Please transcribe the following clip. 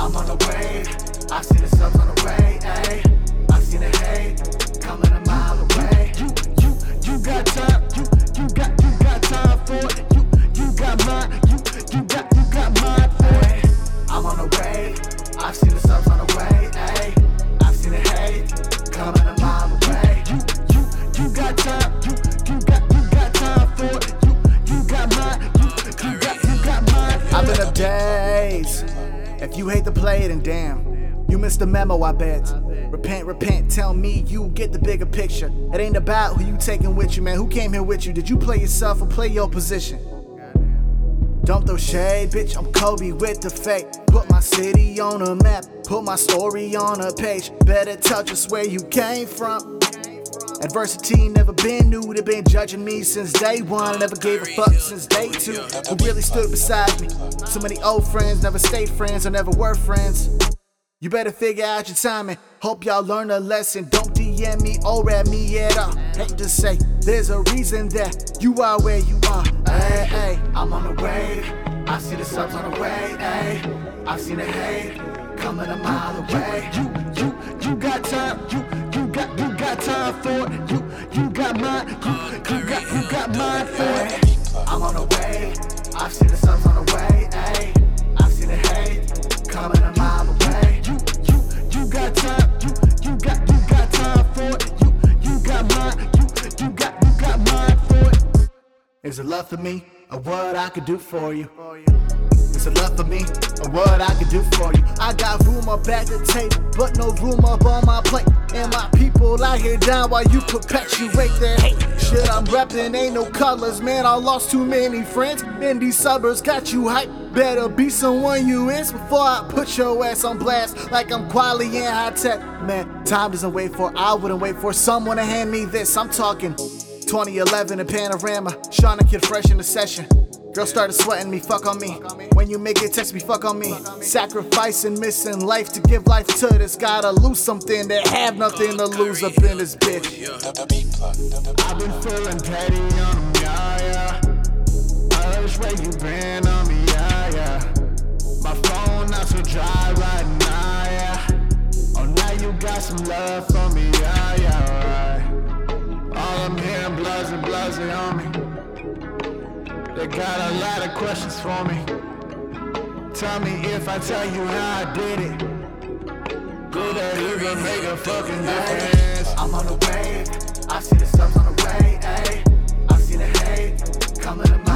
I'm on the way, I see the subs on the way, ayy. If you hate to play it, then damn, you missed the memo, I bet. Repent, repent, tell me you get the bigger picture. It ain't about who you taking with you, man. Who came here with you? Did you play yourself or play your position? Don't throw shade, bitch. I'm Kobe with the fake. Put my city on a map, put my story on a page. Better tell just where you came from. Adversity never been new, they been judging me since day one. Never gave a fuck since day two. Who really stood beside me? So many old friends never stayed friends or never were friends. You better figure out your timing. Hope y'all learn a lesson. Don't DM me or at me at all. Hate to say, there's a reason that you are where you are. Hey, hey, I'm on the way. I see the subs on the way. Hey, I've seen the hate coming a mile away. You, you, you You, got, you got mine for I'm on the way. I've seen the subs on the way. I've seen the hate coming a mile away. You, you, you got time. You, you got, you got time for it. You, you got mine. You, you got, you got mine for it. Is it love for me or what I could do for you? Love for me or what I can do for you? I got room up at the table, but no room up on my plate. And my people out here down while you perpetuate that hate. Shit, I'm reppin', ain't no colors, man. I lost too many friends. In these suburbs, got you hype. Better be someone you is before I put your ass on blast like I'm quality and high tech. Man, time doesn't wait for, I wouldn't wait for someone to hand me this. I'm talking 2011 in Panorama. Shauna Kid fresh in the session. Girl started sweating me, fuck on me. When you make it, text me, fuck on me. Sacrificing, missing life to give life to this. Gotta lose something that have nothing to lose up in this bitch. I've been feeling petty on them, yeah, yeah. I wish where you been on me, yeah, yeah. My phone not so dry right now, yeah. Oh, now you got some love for me, They got a lot of questions for me. Tell me if I tell you how I did it. Could that even make a fucking difference? I'm on the way. I see the subs on the way. Ayy, I see the hate coming a